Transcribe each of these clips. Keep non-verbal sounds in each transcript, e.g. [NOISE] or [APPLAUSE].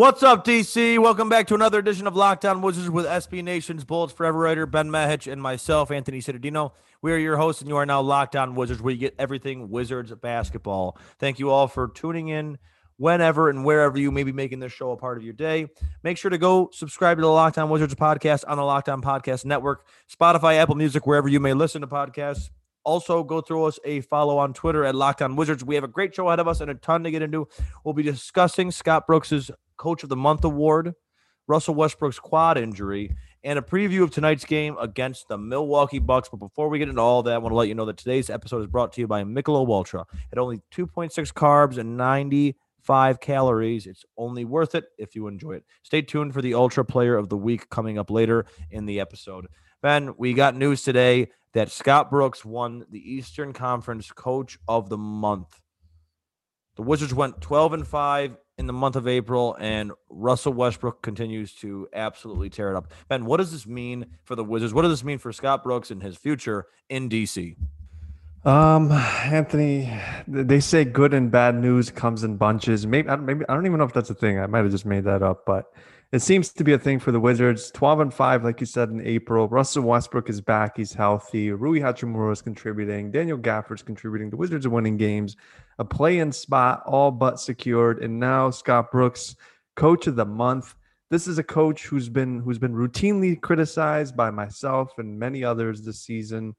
What's up, DC? Welcome back to another edition of Locked On Wizards with SB Nation's Bullets Forever writer Ben Mehic and myself, Anthony Cittadino. We are your hosts, and you are now Locked On Wizards, where you get everything Wizards basketball. Thank you all for tuning in whenever and wherever you may be making this show a part of your day. Make sure to go subscribe to the Locked On Wizards podcast on the Locked On Podcast Network, Spotify, Apple Music, wherever you may listen to podcasts. Also, go throw us a follow on Twitter at Locked On Wizards. We have a great show ahead of us and a ton to get into. We'll be discussing Scott Brooks's Coach of the Month award, Russell Westbrook's quad injury, and a preview of tonight's game against the Milwaukee Bucks. But before we get into all that, I want to let you know that today's episode is brought to you by Michelob Ultra. At only 2.6 carbs and 95 calories, it's only worth it if you enjoy it. Stay tuned for the Ultra Player of the Week coming up later in the episode. Ben, we got news today that Scott Brooks won the Eastern Conference Coach of the Month. The Wizards went 12 and 5 in the month of April, and Russell Westbrook continues to absolutely tear it up. Ben, what does this mean for the Wizards? What does this mean for Scott Brooks and his future in DC? Um, Anthony, they say good and bad news comes in bunches. Maybe, maybe I don't even know if that's a thing. I might have just made that up, but it seems to be a thing for the Wizards. 12 and 5, like you said in April. Russell Westbrook is back. He's healthy. Rui Hachimura is contributing. Daniel Gafford's contributing. The Wizards are winning games. A play in spot, all but secured. And now Scott Brooks, coach of the month. This is a coach who's been who's been routinely criticized by myself and many others this season.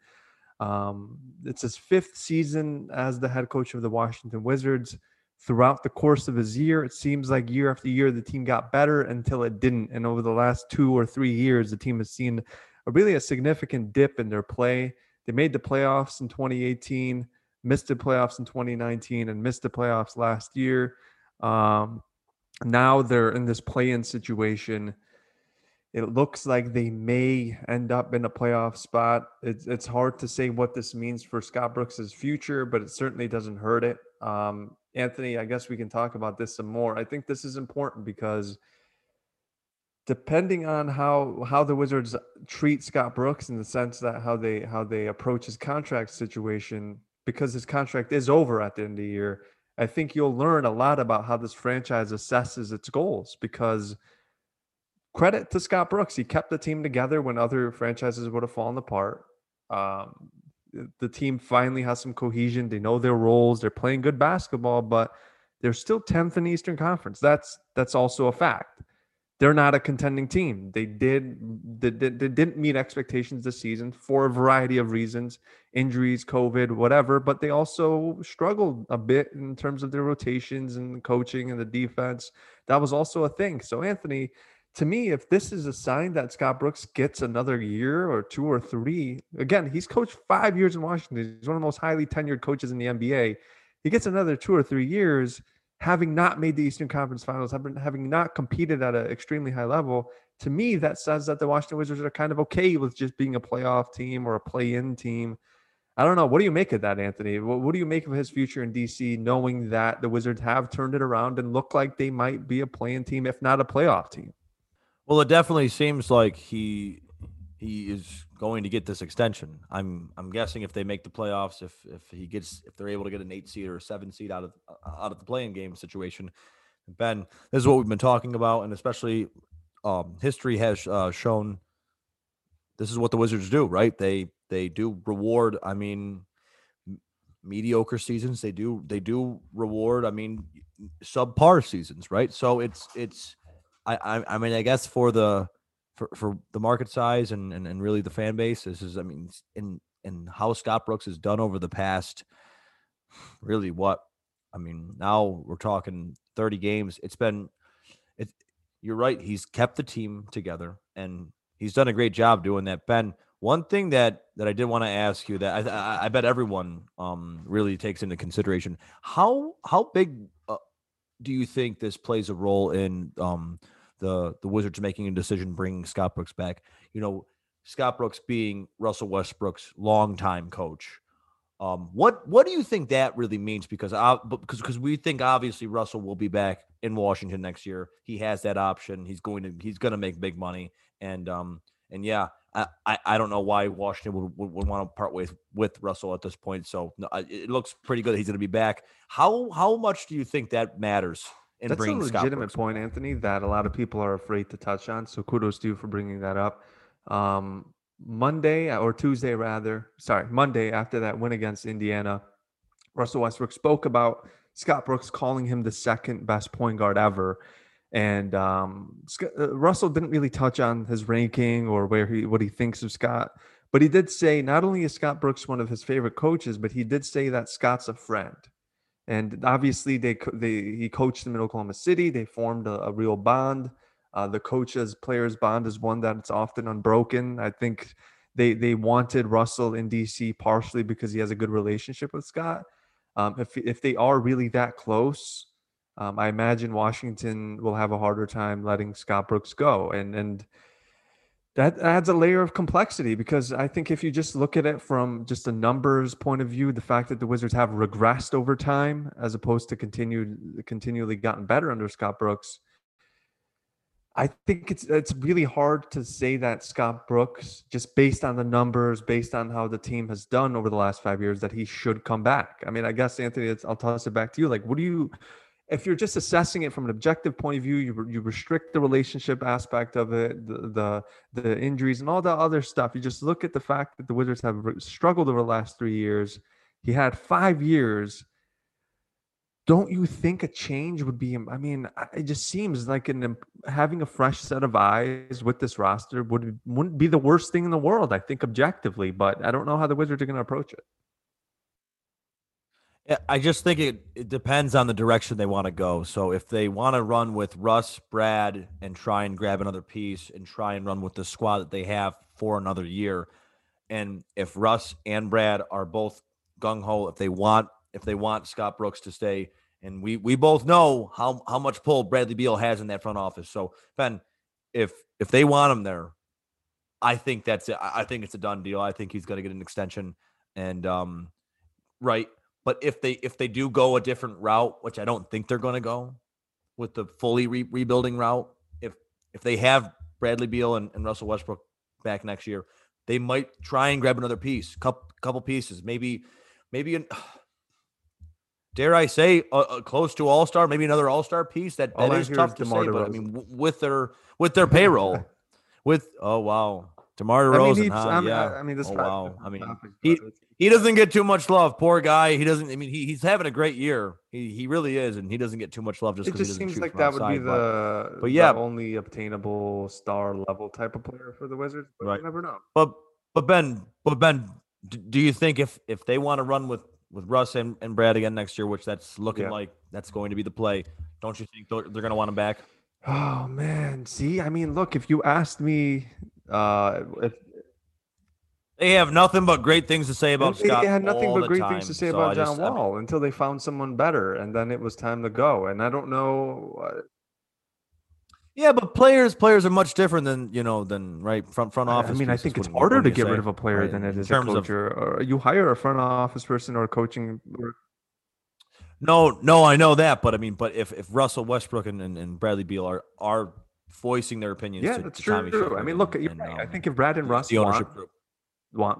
Um, it's his fifth season as the head coach of the Washington Wizards throughout the course of his year. It seems like year after year the team got better until it didn't. And over the last two or three years, the team has seen a really a significant dip in their play. They made the playoffs in 2018, missed the playoffs in 2019, and missed the playoffs last year. Um, now they're in this play-in situation. It looks like they may end up in a playoff spot. It's it's hard to say what this means for Scott Brooks's future, but it certainly doesn't hurt it. Um, Anthony, I guess we can talk about this some more. I think this is important because depending on how how the Wizards treat Scott Brooks in the sense that how they how they approach his contract situation, because his contract is over at the end of the year, I think you'll learn a lot about how this franchise assesses its goals because credit to Scott Brooks. He kept the team together when other franchises would have fallen apart. Um, the team finally has some cohesion. They know their roles. They're playing good basketball, but they're still 10th in the Eastern Conference. That's that's also a fact. They're not a contending team. They did they, they, they didn't meet expectations this season for a variety of reasons, injuries, COVID, whatever, but they also struggled a bit in terms of their rotations and coaching and the defense. That was also a thing. So Anthony, to me, if this is a sign that Scott Brooks gets another year or two or three, again, he's coached five years in Washington. He's one of the most highly tenured coaches in the NBA. He gets another two or three years, having not made the Eastern Conference Finals, having, not competed at an extremely high level. To me, that says that the Washington Wizards are kind of okay with just being a playoff team or a play-in team. I don't know. What do you make of that, Anthony? What, what do you make of his future in DC, knowing that the Wizards have turned it around and look like they might be a playing team, if not a playoff team? Well, it definitely seems like he he is going to get this extension. I'm I'm guessing if they make the playoffs, if if he gets if they're able to get an eight seed or a seven seed out of out of the playing game situation, Ben, this is what we've been talking about, and especially um, history has uh, shown this is what the Wizards do, right? They they do reward. I mean, mediocre seasons. They do they do reward. I mean, subpar seasons, right? So it's it's. I I, I mean, I guess for the for, for the market size and, and and really the fan base, this is I mean, in in how Scott Brooks has done over the past, really what I mean. Now we're talking thirty games. It's been it. You're right. He's kept the team together and he's done a great job doing that. Ben, one thing that that I did want to ask you that I, I bet everyone um, really takes into consideration how how big uh, do you think this plays a role in um, the the Wizards making a decision bringing Scott Brooks back? You know, Scott Brooks being Russell Westbrook's longtime coach. Um, what what do you think that really means? Because I, because because we think obviously Russell will be back in Washington next year. He has that option. He's going to he's going to make big money, and um and yeah, I, I don't know why Washington would, would, would, want to part ways with Russell at this point. So no, it looks pretty good. He's going to be back. How how much do you think that matters in That's bringing a legitimate point, Anthony, that a lot of people are afraid to touch on. So kudos to you for bringing that up. Um, Monday uh, or Tuesday, rather, sorry, Monday after that win against Indiana, Russell Westbrook spoke about Scott Brooks calling him the second best point guard ever. And um, uh, Russell didn't really touch on his ranking or where he what he thinks of Scott, but he did say not only is Scott Brooks one of his favorite coaches, but he did say that Scott's a friend. And obviously, they they he coached him in Oklahoma City. They formed a, a real bond. Uh, the coaches players bond is one that's often unbroken. I think they they wanted Russell in DC partially because he has a good relationship with Scott. Um, if if they are really that close, um, I imagine Washington will have a harder time letting Scott Brooks go, and and that adds a layer of complexity because I think if you just look at it from just a numbers point of view, the fact that the Wizards have regressed over time as opposed to continued continually gotten better under Scott Brooks, I think it's it's really hard to say that Scott Brooks, just based on the numbers, based on how the team has done over the last five years, that he should come back. I mean, I guess Anthony, I'll toss it back to you. Like, what do you? If you're just assessing it from an objective point of view, you, you restrict the relationship aspect of it, the, the, the injuries and all the other stuff. You just look at the fact that the Wizards have struggled over the last three years. He had five years. Don't you think a change would be? I mean, it just seems like an having a fresh set of eyes with this roster would wouldn't be the worst thing in the world. I think objectively, but I don't know how the Wizards are going to approach it. I just think it, it depends on the direction they want to go. So if they want to run with Russ, Brad, and try and grab another piece and try and run with the squad that they have for another year, and if Russ and Brad are both gung ho, if they want if they want Scott Brooks to stay, and we we both know how how much pull Bradley Beal has in that front office. So Ben, if if they want him there, I think that's it. I think it's a done deal. I think he's going to get an extension, and um, right but if they if they do go a different route, which I don't think they're going to go with the fully re- rebuilding route, if if they have Bradley Beal and, and, Russell Westbrook back next year, they might try and grab another piece, couple couple pieces, maybe maybe an [SIGHS] dare I say a, a close to all star, maybe another all star piece. That that is tough to DeMar say, but I mean w- with their with their payroll, [LAUGHS] with oh wow, DeMar DeRozan, I mean, huh? Yeah. I mean, this oh, wow. I mean, he, he doesn't get too much love. Poor guy. He doesn't. I mean, he, he's having a great year. He he really is, and he doesn't get too much love just because it just seems like that outside, would be the but, but yeah, the only obtainable star level type of player for the Wizards. But right. you never know. But but Ben, but Ben, do you think if if they want to run with with Russ and, and Brad again next year, which that's looking yeah. like that's going to be the play, don't you think they're, they're going to want him back? Oh man, see, I mean, look, if you asked me, uh, if they have nothing but great things to say about they Scott. They had nothing but great time. things to say so about John Wall I mean, until they found someone better, and then it was time to go. And I don't know. Uh, Yeah, but players players are much different than you know than right front front office. I mean, I think it's harder to get rid of a player Right, than it is a terms of- coach. Or, you hire a front office person or a coaching. Or, No, no, I know that, but I mean, but if if Russell Westbrook and, and, and Bradley Beal are are voicing their opinions, yeah, to, that's to true. Tommy I mean, look, and, right. I um, think if Brad and Russ the ownership want, group. want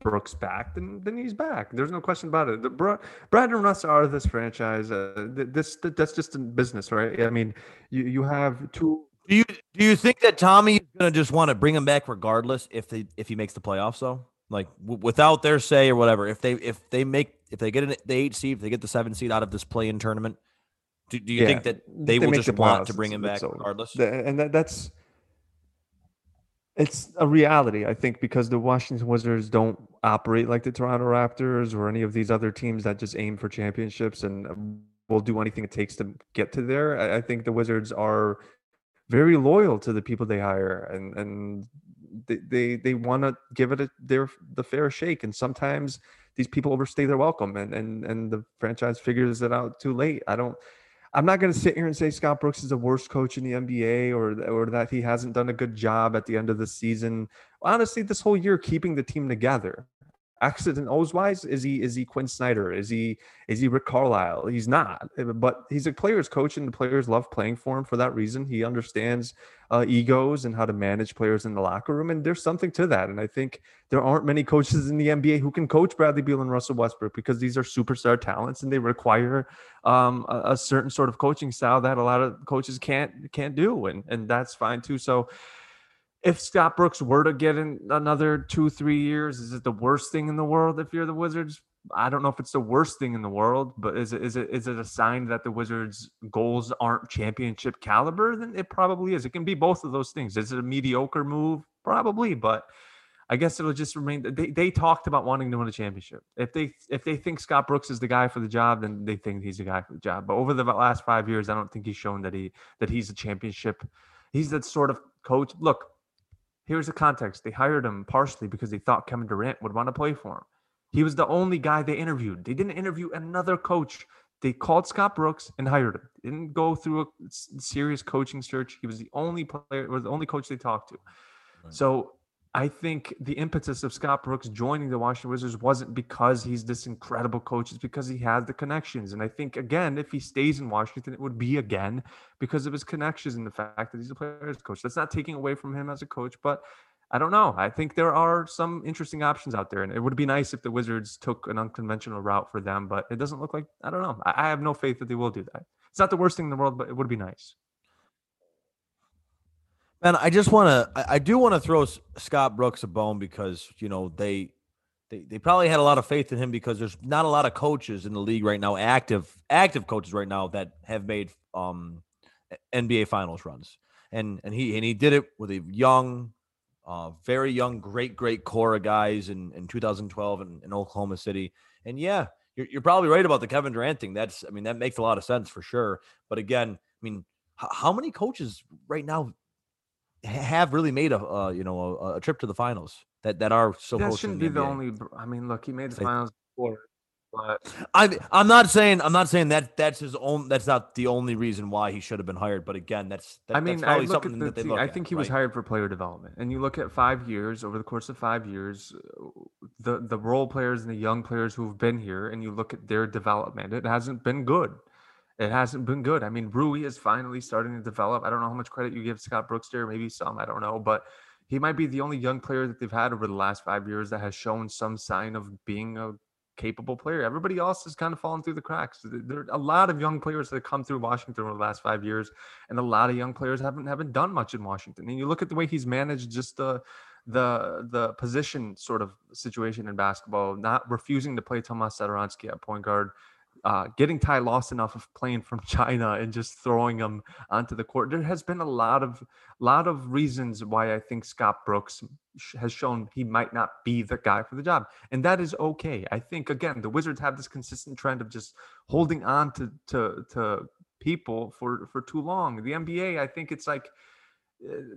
Brooks back, then then he's back. There's no question about it. The Bra- Brad and Russ are this franchise. Uh, this that's just in business, right? I mean, you you have two. Do you do you think that Tommy is gonna just want to bring him back regardless if they if he makes the playoffs though? Like w- without their say or whatever. If they if they make if they get an, the eight seed, if they get the seven seed out of this play in tournament, do, do you Yeah, think that they, will just the want to bring him back regardless? And that, that's it's a reality, I think, because the Washington Wizards don't operate like the Toronto Raptors or any of these other teams that just aim for championships and will do anything it takes to get to there. I, I think the Wizards are very loyal to the people they hire, and and they they, they want to give it a, their the fair shake. And sometimes these people overstay their welcome, and and and the franchise figures it out too late. I don't. I'm not going to sit here and say Scott Brooks is the worst coach in the NBA or or that he hasn't done a good job at the end of the season. Honestly, this whole year keeping the team together. O's wise, is he is he Quin Snyder? Is he is he Rick Carlisle? He's not, eh, but he's a players coach, and the players love playing for him for that reason. He understands uh, egos and how to manage players in the locker room, and there's something to that. And I think there aren't many coaches in the NBA who can coach Bradley Beal and Russell Westbrook because these are superstar talents, and they require um, a, a certain sort of coaching style that a lot of coaches can't can't do, and and that's fine too. So if Scott Brooks were to get in another two, three years, is it the worst thing in the world if you're the Wizards? I don't know if it's the worst thing in the world, but is it is it is it a sign that the Wizards' goals aren't championship caliber? Then it probably is. It can be both of those things. Is it a mediocre move? Probably, but I guess it'll just remain. They they talked about wanting to win a championship. If they if they think Scott Brooks is the guy for the job, then they think he's the guy for the job. But over the last five years, I don't think he's shown that he that he's a championship. He's that sort of coach. Look, here's the context. They hired him partially because they thought Kevin Durant would want to play for him. He was the only guy they interviewed. They didn't interview another coach. They called Scott Brooks and hired him. Didn't go through a serious coaching search. He was the only player, was the only coach they talked to. So I think the impetus of Scott Brooks joining the Washington Wizards wasn't because he's this incredible coach. It's because he has the connections. And I think again, if he stays in Washington, it would be again because of his connections and the fact that he's a players coach. That's not taking away from him as a coach, but I don't know. I think there are some interesting options out there, and it would be nice if the Wizards took an unconventional route for them. But it doesn't look like I don't know. I, have no faith that they will do that. It's not the worst thing in the world, but it would be nice. Man, I just want to. I, do want to throw Scott Brooks a bone because you know they, they they probably had a lot of faith in him because there's not a lot of coaches in the league right now, active active coaches right now that have made um NBA Finals runs, and and he and he did it with a young, uh, very young, great great core of guys in in 2012 in, in Oklahoma City, and yeah. You're, you're probably right about the Kevin Durant thing. That's, I mean, that makes a lot of sense for sure. But again, I mean, h- how many coaches right now have really made a uh, you know a, a trip to the finals that that are so that shouldn't be the NBA. only. I mean, look, he made the finals before, but I'm I'm not saying I'm not saying that that's his own. That's not the only reason why he should have been hired. But again, that's that, I mean, that's I probably at something the that they look I at, think he was right? hired for player development, and you look at five years over the course of five years, the the role players and the young players who've been here, and you look at their development. It hasn't been good. It hasn't been good. I mean, Rui is finally starting to develop. I don't know how much credit you give Scott Brooks there, maybe some. I don't know, but he might be the only young player that they've had over the last five years that has shown some sign of being a capable player. Everybody else has kind of fallen through the cracks. There there are a lot of young players that have come through Washington over the last five years, and a lot of young players haven't haven't done much in Washington. And you look at the way he's managed just the the the position sort of situation in basketball, not refusing to play Tomas Satoransky at point guard. Uh, getting Ty Lawson off of playing from [LAUGHS] China and just throwing him onto the court. There has been a lot of lot of reasons why I think Scott Brooks has shown he might not be the guy for the job, and that is okay. I think again the Wizards have this consistent trend of just holding on to to to people for for too long. The NBA, I think it's like uh,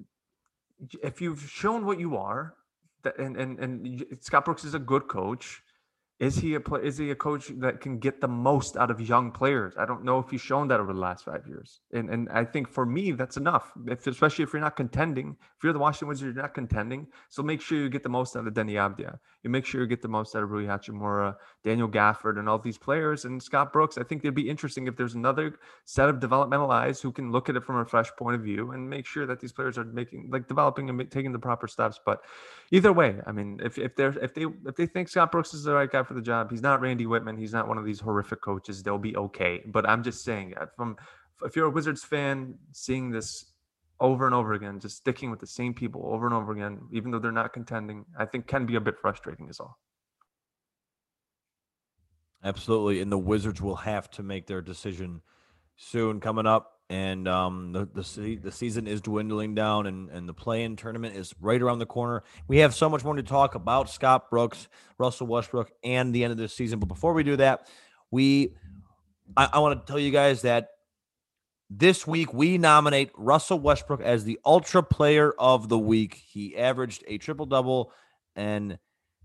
if you've shown what you are, and and and Scott Brooks is a good coach. Is he a play, is he a coach that can get the most out of young players? I don't know if he's shown that over the last five years, and and I think for me that's enough. If, especially if you're not contending, if you're the Washington Wizards, you're not contending. So make sure you get the most out of Deni Avdija. You make sure you get the most out of Rui Hachimura, Daniel Gafford, and all these players, and Scott Brooks. I think it'd be interesting if there's another set of developmental eyes who can look at it from a fresh point of view and make sure that these players are making like developing and taking the proper steps. But either way, I mean, if if they're if they if they think Scott Brooks is the right guy for the job. He's not Randy Wittman. He's not one of these horrific coaches. They'll be okay. But I'm just saying, uh, from if you're a Wizards fan, seeing this over and over again, just sticking with the same people over and over again, even though they're not contending, I think can be a bit frustrating. Is all. Absolutely, and the Wizards will have to make their decision soon coming up and um, the the, the season is dwindling down, and, and the play-in tournament is right around the corner. We have so much more to talk about Scott Brooks, Russell Westbrook, and the end of this season. But before we do that, we I, I want to tell you guys that this week we nominate Russell Westbrook as the Ultra Player of the Week. He averaged a triple double, and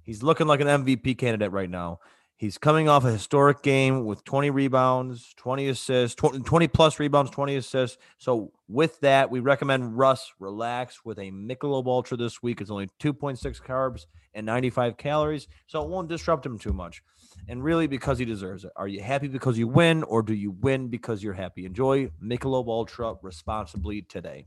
he's looking like an MVP candidate right now. He's coming off a historic game with 20 rebounds, 20 assists, 20, 20, plus rebounds, 20 assists. So with that, we recommend Russ relax with a Michelob Ultra this week. It's only 2.6 carbs and 95 calories, so it won't disrupt him too much. And really, because he deserves it. Are you happy because you win, or do you win because you're happy? Enjoy Michelob Ultra responsibly today.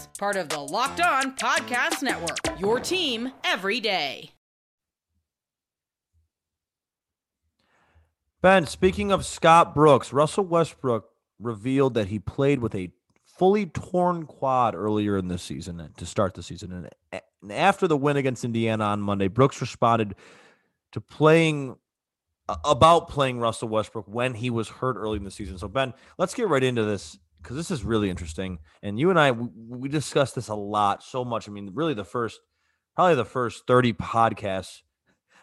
part of the Locked On Podcast Network. Your team every day. Ben, speaking of Scott Brooks, Russell Westbrook revealed that he played with a fully torn quad earlier in the season uh, to start the season. Uh, and after the win against Indiana on Monday, Brooks responded to playing uh, about playing Russell Westbrook when he was hurt early in the season. So Ben, let's get right into this because this is really interesting. And you and I, we, we discussed this a lot, so much. I mean, really, the first, probably the first 30 podcasts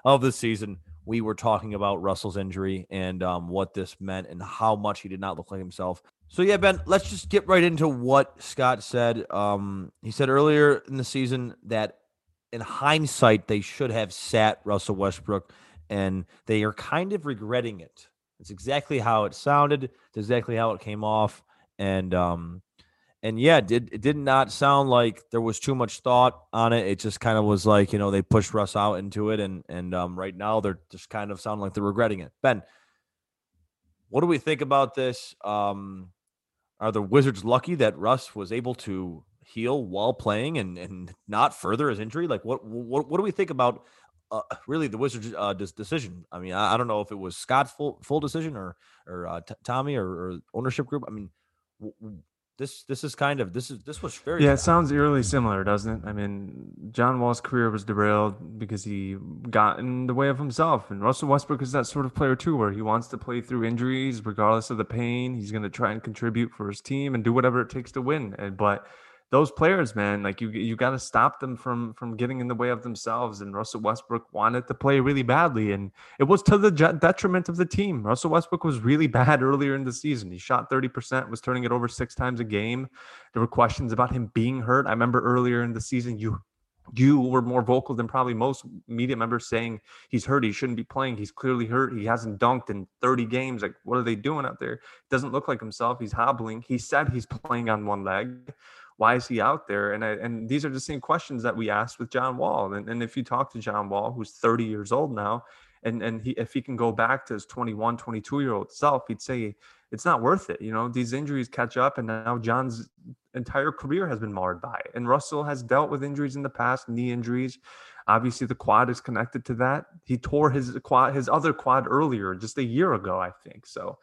of the season, we were talking about Russell's injury and um, what this meant and how much he did not look like himself. So, yeah, Ben, let's just get right into what Scott said. Um, he said earlier in the season that in hindsight, they should have sat Russell Westbrook, and they are kind of regretting it. It's exactly how it sounded. It's exactly how it came off and um and yeah, did it did not sound like there was too much thought on it. It just kind of was like you know they pushed Russ out into it, and and um, right now they're just kind of sounding like they're regretting it. Ben, what do we think about this? Um, are the Wizards lucky that Russ was able to heal while playing and and not further his injury? Like what what what do we think about uh, really the Wizards' uh, decision? I mean, I, I, don't know if it was Scott's full full decision or or uh, t- Tommy or, or ownership group. I mean this this is kind of this is this was very yeah. It sounds eerily similar, doesn't it? I mean, John Wall's career was derailed because he got in the way of himself, and Russell Westbrook is that sort of player too, where he wants to play through injuries regardless of the pain. He's going to try and contribute for his team and do whatever it takes to win. And but those players, man, like you you got to stop them from from getting in the way of themselves. And Russell Westbrook wanted to play really badly, and it was to the detriment of the team. Russell Westbrook was really [LAUGHS] bad earlier in the season. He shot thirty percent, was turning it over six times a game. There were questions about him being hurt. I remember earlier in the season, you you were more vocal than probably most media members saying he's hurt. He shouldn't be playing. He's clearly hurt. He hasn't dunked in 30 games. Like, what are they doing out there? Doesn't look like himself. He's hobbling. He said he's playing on one leg why is he out there? And I, and these are the same questions that we asked with John Wall. And, and if you talk to John Wall, who's 30 years old now, and and he if he can go back to his 21, 22 year old self, he'd say it's not worth it. You know, these injuries catch up, and now John's entire career has been marred by it. And Russell has dealt with injuries in the past, knee injuries. Obviously, the quad is connected to that. He tore his quad, his other quad earlier, just a year ago, I think. So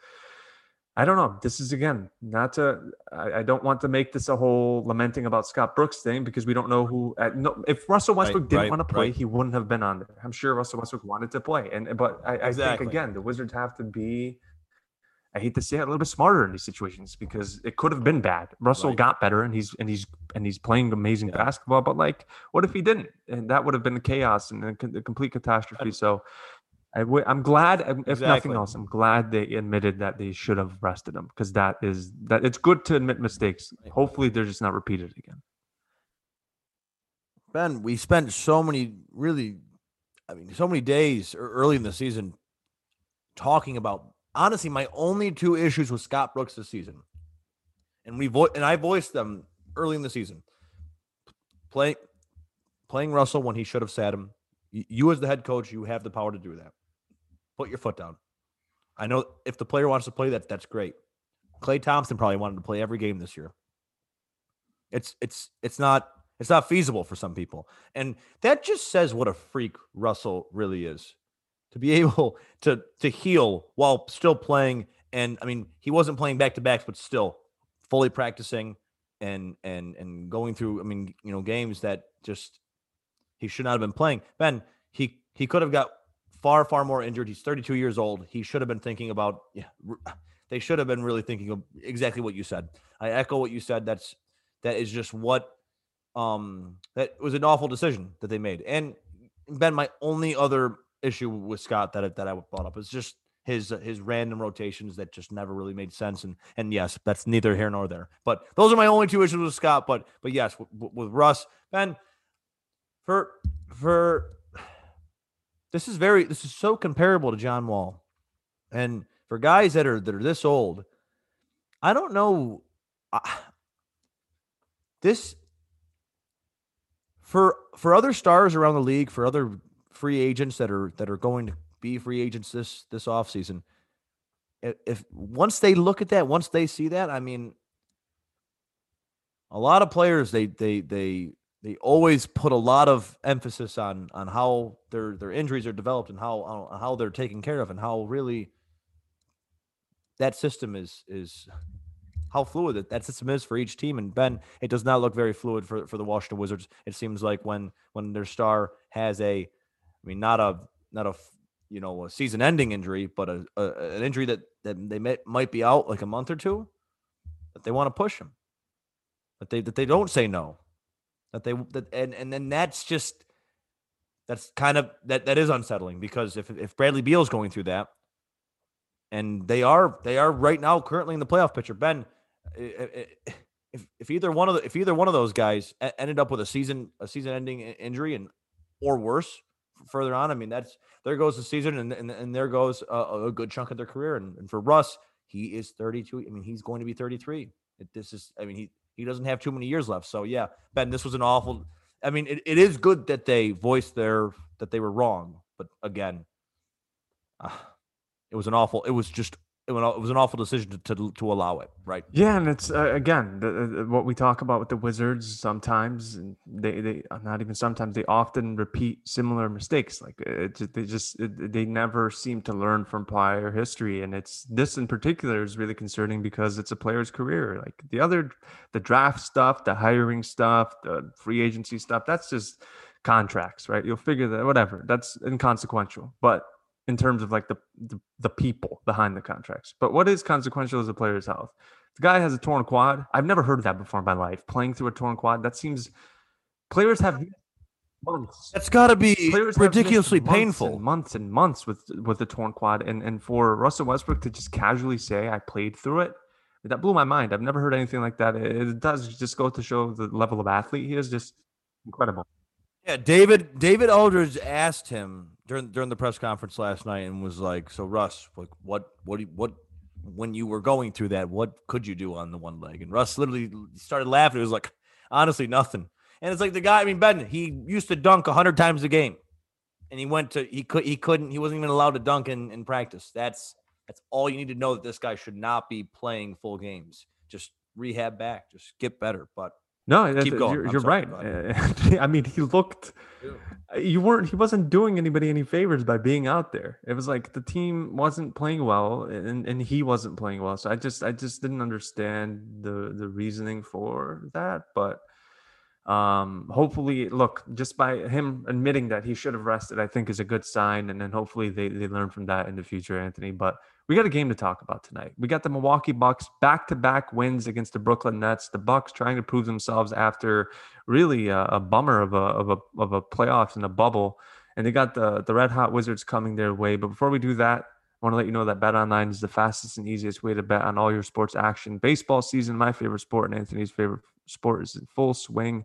I don't know. This is again not to. I, I, don't want to make this a whole lamenting about Scott Brooks thing because we don't know who. Uh, no, if Russell Westbrook right, didn't right, want to play, right. he wouldn't have been on there. I'm sure Russell Westbrook wanted to play, and but I, I think again the Wizards have to be. I hate to say it, a little bit smarter in these situations because it could have been bad. Russell got better, and he's and he's and he's playing amazing yeah. basketball. But like, what if he didn't? And that would have been chaos and a complete catastrophe. So I w- I'm glad, um, if exactly. nothing else, I'm glad they admitted that they should have rested him because that is that it's good to admit mistakes. Hopefully, they're just not repeated again. Ben, we spent so many really, I mean, so many days early in the season talking about. Honestly, my only two issues with Scott Brooks this season, and we vo- and I voiced them early in the season. Play, playing Russell when he should have sat him. You, as the head coach, you have the power to do that put your foot down. I know if the player wants to play that, that's great. Klay Thompson probably wanted to play every game this year. It's it's it's not it's not feasible for some people. And that just says what a freak Russell really is. To be [LAUGHS] able to to heal while still playing and I mean, he wasn't playing back to backs but still fully practicing and and and going through I mean, you know, games that just he should not have been playing. Ben, he he could have got far, far more injured. He's 32 years old. He should have been thinking about, yeah, they should have been really thinking of exactly what you said. I echo what you said. That's, that is just what, um, that was an awful decision that they made. And Ben, my only other issue with Scott that, that I brought up is just his, his random rotations that just never really made sense. And, and yes, that's neither here nor there, but those are my only two issues with Scott. But, but yes, with, with Russ, Ben, for, for this is very this is so comparable to John Wall. And for guys that are that are this old, I don't know this for for other stars around the league, for other free agents that are that are going to be free agents this this offseason, if, if once they look at that, once they see that, I mean a lot of players they they they they always put a lot of emphasis on on how their their injuries are developed and how uh, how they're taken care of and how really that system is is how fluid that, that system is for each team. And Ben, it does not look very fluid for, for the Washington Wizards. It seems like when when their star has a, I mean, not a not a you know a season ending injury, but a, a an injury that that they may, might be out like a month or two, that they want to push him, that they that they don't say no that they that and and then that's just that's kind of that that is unsettling because if if Bradley Beal is going through that, and they are they are right now currently in the playoff picture, Ben. If, if either one of the, if either one of those guys ended up with a season a season ending injury and or worse further on, I mean that's there goes the season and and, and there goes a, a good chunk of their career. And, and for Russ, he is 32. I mean he's going to be 33. It, this is I mean he he doesn't have too many years left. So yeah, Ben, this was an awful. I mean, it, it is good that they voiced their that they were wrong, but again, uh, it was an awful. It was just it was an awful decision to, to, to allow it, right? Yeah, and it's uh, again the, uh, what we talk about with the Wizards. Sometimes they they uh, not even sometimes they often repeat similar mistakes. Like it, they just it, they never seem to learn from prior history, and it's this in particular is really concerning because it's a player's career. Like the other, the draft stuff, the hiring stuff, the free agency stuff. That's just contracts, right? You'll figure that whatever. That's inconsequential, but in terms of like the, the, the people behind the contracts. But what is consequential is a player's health. The guy has a torn quad. I've never heard of that before in my life. Playing through a torn quad. That seems players have months. That's got to be players ridiculously months painful. And months and months with with the torn quad, and and for Russell Westbrook to just casually say I played through it, that blew my mind. I've never heard anything like that. It, it does just go to show the level of athlete he is. Just incredible. Yeah, David David Aldridge asked him during during the press conference last night and was like, "So Russ, like what what what when you were going through that, what could you do on the one leg?" And Russ literally started laughing. It was like, honestly, nothing. And it's like the guy. I mean, Ben, he used to dunk hundred times a game, and he went to he could he couldn't he wasn't even allowed to dunk in in practice. That's that's all you need to know that this guy should not be playing full games. Just rehab back, just get better. But No, Keep going. You're, you're sorry. right. [LAUGHS] I mean, he looked. You weren't. He wasn't doing anybody any favors by being out there. It was like the team wasn't playing well, and and he wasn't playing well. So I just I just didn't understand the the reasoning for that. But um, hopefully, look, just by him admitting that he should have rested, I think is a good sign. And then hopefully they they learn from that in the future, Anthony. But we got a game to talk about tonight. We got the Milwaukee Bucks back-to-back wins against the Brooklyn Nets. The Bucks trying to prove themselves after really a, a bummer of a of a of a playoffs in a bubble, and they got the the Red Hot Wizards coming their way. But before we do that, I want to let you know that Bet Online is the fastest and easiest way to bet on all your sports action. Baseball season, my favorite sport, and Anthony's favorite sport, is in full swing.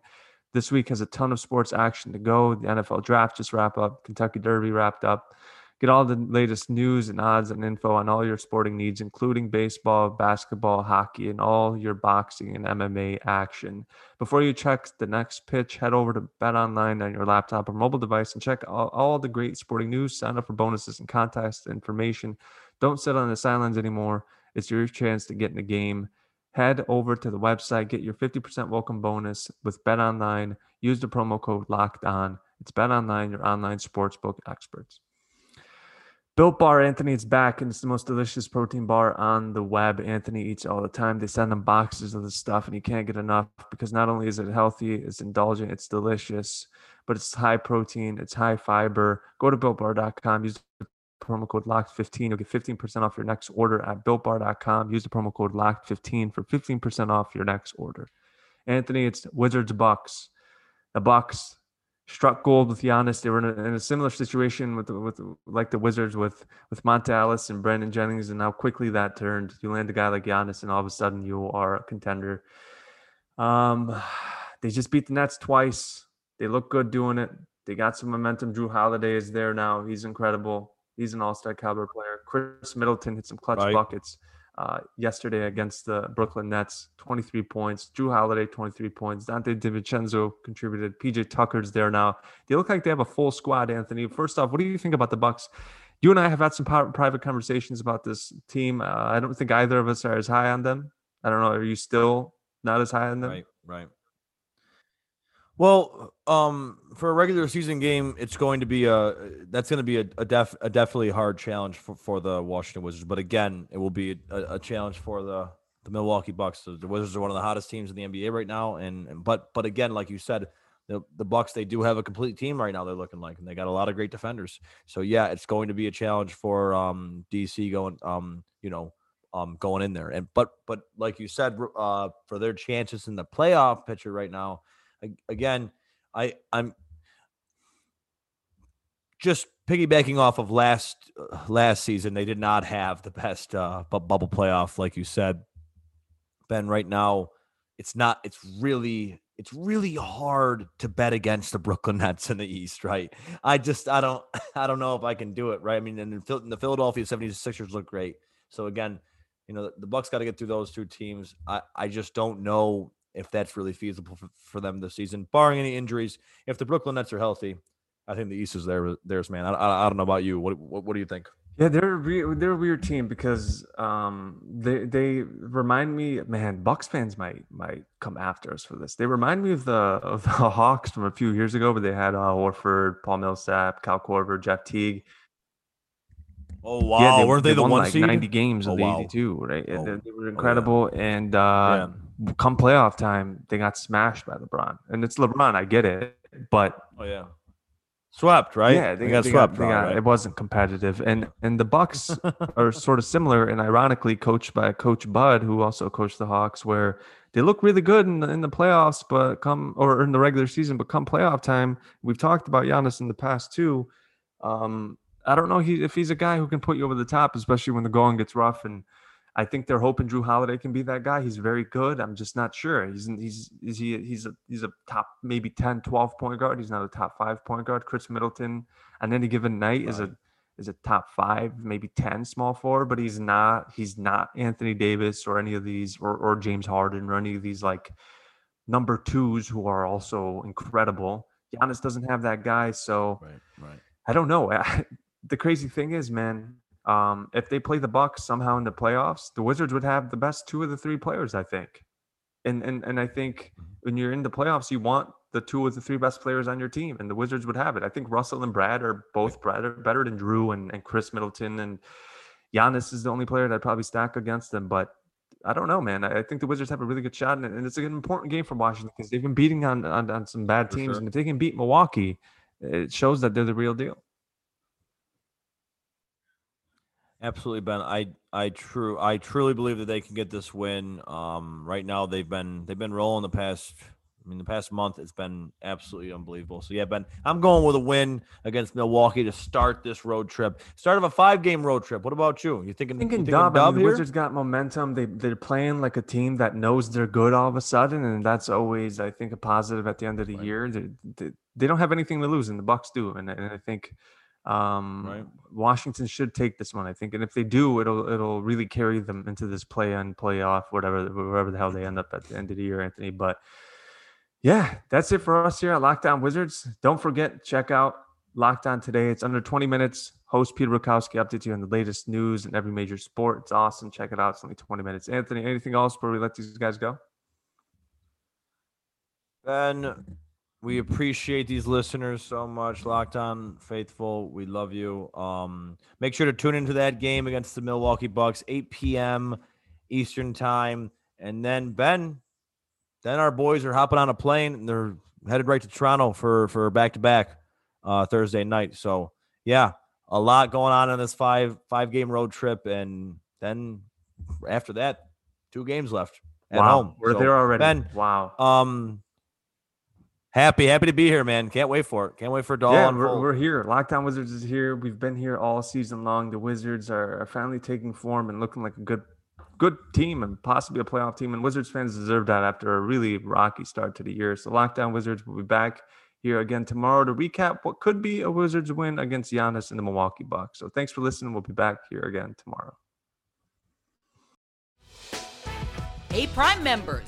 This week has a ton of sports action to go. The NFL draft just wrapped up. Kentucky Derby wrapped up. Get all the latest news and odds and info on all your sporting needs, including baseball, basketball, hockey, and all your boxing and MMA action. Before you check the next pitch, head over to Bet Online on your laptop or mobile device and check all, all the great sporting news. Sign up for bonuses and contest information. Don't sit on the sidelines anymore. It's your chance to get in the game. Head over to the website, get your 50% welcome bonus with Bet Online. Use the promo code Locked On. It's Bet Online, your online sportsbook experts. Built Bar Anthony is back, and it's the most delicious protein bar on the web. Anthony eats all the time. They send him boxes of the stuff, and he can't get enough because not only is it healthy, it's indulgent, it's delicious, but it's high protein, it's high fiber. Go to builtbar.com, use the promo code LOCKED15. You'll get 15% off your next order at builtbar.com. Use the promo code LOCKED15 for 15% off your next order. Anthony, it's Wizards Bucks. The Bucks struck gold with Giannis. They were in a, in a similar situation with with like the Wizards with with Monta Ellis and Brandon Jennings, and how quickly that turned. You land a guy like Giannis, and all of a sudden you are a contender. Um, [SIGHS] they just beat the Nets twice. They look good doing it. They got some momentum. Jrue Holiday is there now. He's incredible. He's an all-star caliber player. Khris Middleton hit some clutch Right. buckets uh, yesterday against the Brooklyn Nets. 23 points. Jrue Holiday, 23 points. Donte DiVincenzo contributed. PJ Tucker's there now. They look like they have a full squad, Anthony. First off, what do you think about the Bucks? You and I have had some private conversations about this team. Uh, I don't think either of us are as high on them. I don't know. Are you still not as high on them? Right, right. Well, um, for a regular season game, it's going to be a that's going to be a, a def a definitely hard challenge for, for the Washington Wizards. But again, it will be a, a challenge for the the Milwaukee Bucks. The, Wizards are one of the hottest teams in the NBA right now, and and- but but again, like you said, the the Bucks they do have a complete team right now. They're looking like, and they got a lot of great defenders. So yeah, it's going to be a challenge for um DC going um you know um going in there. And but but like you said, uh, for their chances in the playoff picture right now again, I I'm just piggybacking off of last uh, last season. They did not have the best uh, bu- bubble playoff, like you said, Ben. Right now, it's not. It's really it's really hard to bet against the Brooklyn [LAUGHS] Nets in the East, right? I just I don't [LAUGHS] I don't know if I can do it, right? I mean, and the Philadelphia 76ers look great. So again, you know, the Bucks got to get through those two teams. I I just don't know if that's really feasible for, for them this season, barring any injuries. If the Brooklyn Nets are healthy, I think the East is there, theirs, man. I, I, I don't know about you. What, what what do you think? Yeah, they're a re- they're a weird team because um they they remind me, man, Bucks fans might might come after us for this. They remind me of the of the [LAUGHS] Hawks from a few years ago, where they had uh, Horford, Paul Millsap, Cal Korver, Jeff Teague. Oh wow, yeah, weren't they, the won one like seed? ninety games Oh, of the wow. eighty-two, right? Oh, They, they were yeah. incredible, and uh, come playoff time, they got smashed by LeBron. And it's LeBron, I get it, but Oh yeah, swept right? yeah, they, got they swept. they got- right? It wasn't competitive, and and the Bucks [LAUGHS] are sort of similar, and ironically coached by Coach Bud, who also coached the Hawks, where they look really good in the, in the playoffs, but come or in the regular season, but come playoff time, we've talked about Giannis in the past too. Um, I don't know he, if he's a guy who can put you over the top, especially when the going gets rough. And I think they're hoping Jrue Holiday can be that guy. He's very good. I'm just not sure. He's he's is he he's a he's a top maybe 10, 12 point guard. He's not a top five point guard. Khris Middleton on any given night is a is a top five, maybe 10 small forward, but he's not he's not Anthony Davis or any of these or, or James Harden or any of these like number twos who are also incredible. Giannis doesn't have that guy, so right, right. I don't know. [LAUGHS] the crazy thing is, man, um, if they play the Bucks somehow in the playoffs, the Wizards would have the best two of the three players, I think. And and and I think when you're in the playoffs, you want the two of the three best players on your team, and the Wizards would have it. I think Russell and Brad are both better, better than Jrue and, and Khris Middleton, and Giannis is the only player that I'd probably stack against them. But I don't know, man. I think the Wizards have a really good shot, and it's an important game for Washington because they've been beating on, on, on some bad teams, sure. and if they can beat Milwaukee, it shows that they're the real deal. Absolutely, Ben. I I true I truly believe that they can get this win. Um, right now they've been they've been rolling the past I mean, the past month it's been absolutely unbelievable. So yeah, Ben, I'm going with a win against Milwaukee to start this road trip. Start of a five game road trip. What about you? You thinking? Thinking, you thinking dub. dub I mean, the Wizards got momentum. They they're playing like a team that knows they're good all of a sudden, and that's always I think a positive at the end of the right. year. They, they, they, don't have anything to lose, and the Bucks do, and, and I think. Um, right. Washington should take this one, I think, and if they do, it'll it'll really carry them into this play and playoff, whatever wherever the hell they end up at the end of the year, Anthony. But yeah, that's it for us here at Locked On Wizards. Don't forget, check out Locked On Today. It's under 20 minutes. Host Peter Bukowski updates you on the latest news and every major sport. It's awesome. Check it out. It's only 20 minutes. Anthony, anything else before we let these guys go? Ben, we appreciate these listeners so much. Locked On Faithful, we love you. Um, make sure to tune into that game against the Milwaukee Bucks, 8 p.m. Eastern Time. And then, Ben, then our boys are hopping on a plane and they're headed right to Toronto for for back to back Thursday night. So yeah, a lot going on in this five five game road trip, and then after that, two games left at wow. home. We're so, there already. Ben, wow. Um, happy happy to be here, man. Can't wait for it. Can't wait for it all. Yeah, we're, we're here. Locked On Wizards is here. We've been here all season long. The Wizards are, are finally taking form and looking like a good good team and possibly a playoff team. And Wizards fans deserve that after a really rocky start to the year. So Locked On Wizards will be back here again tomorrow to recap what could be a Wizards win against Giannis and the Milwaukee Bucks. So thanks for listening. We'll be back here again tomorrow. Hey, Prime members,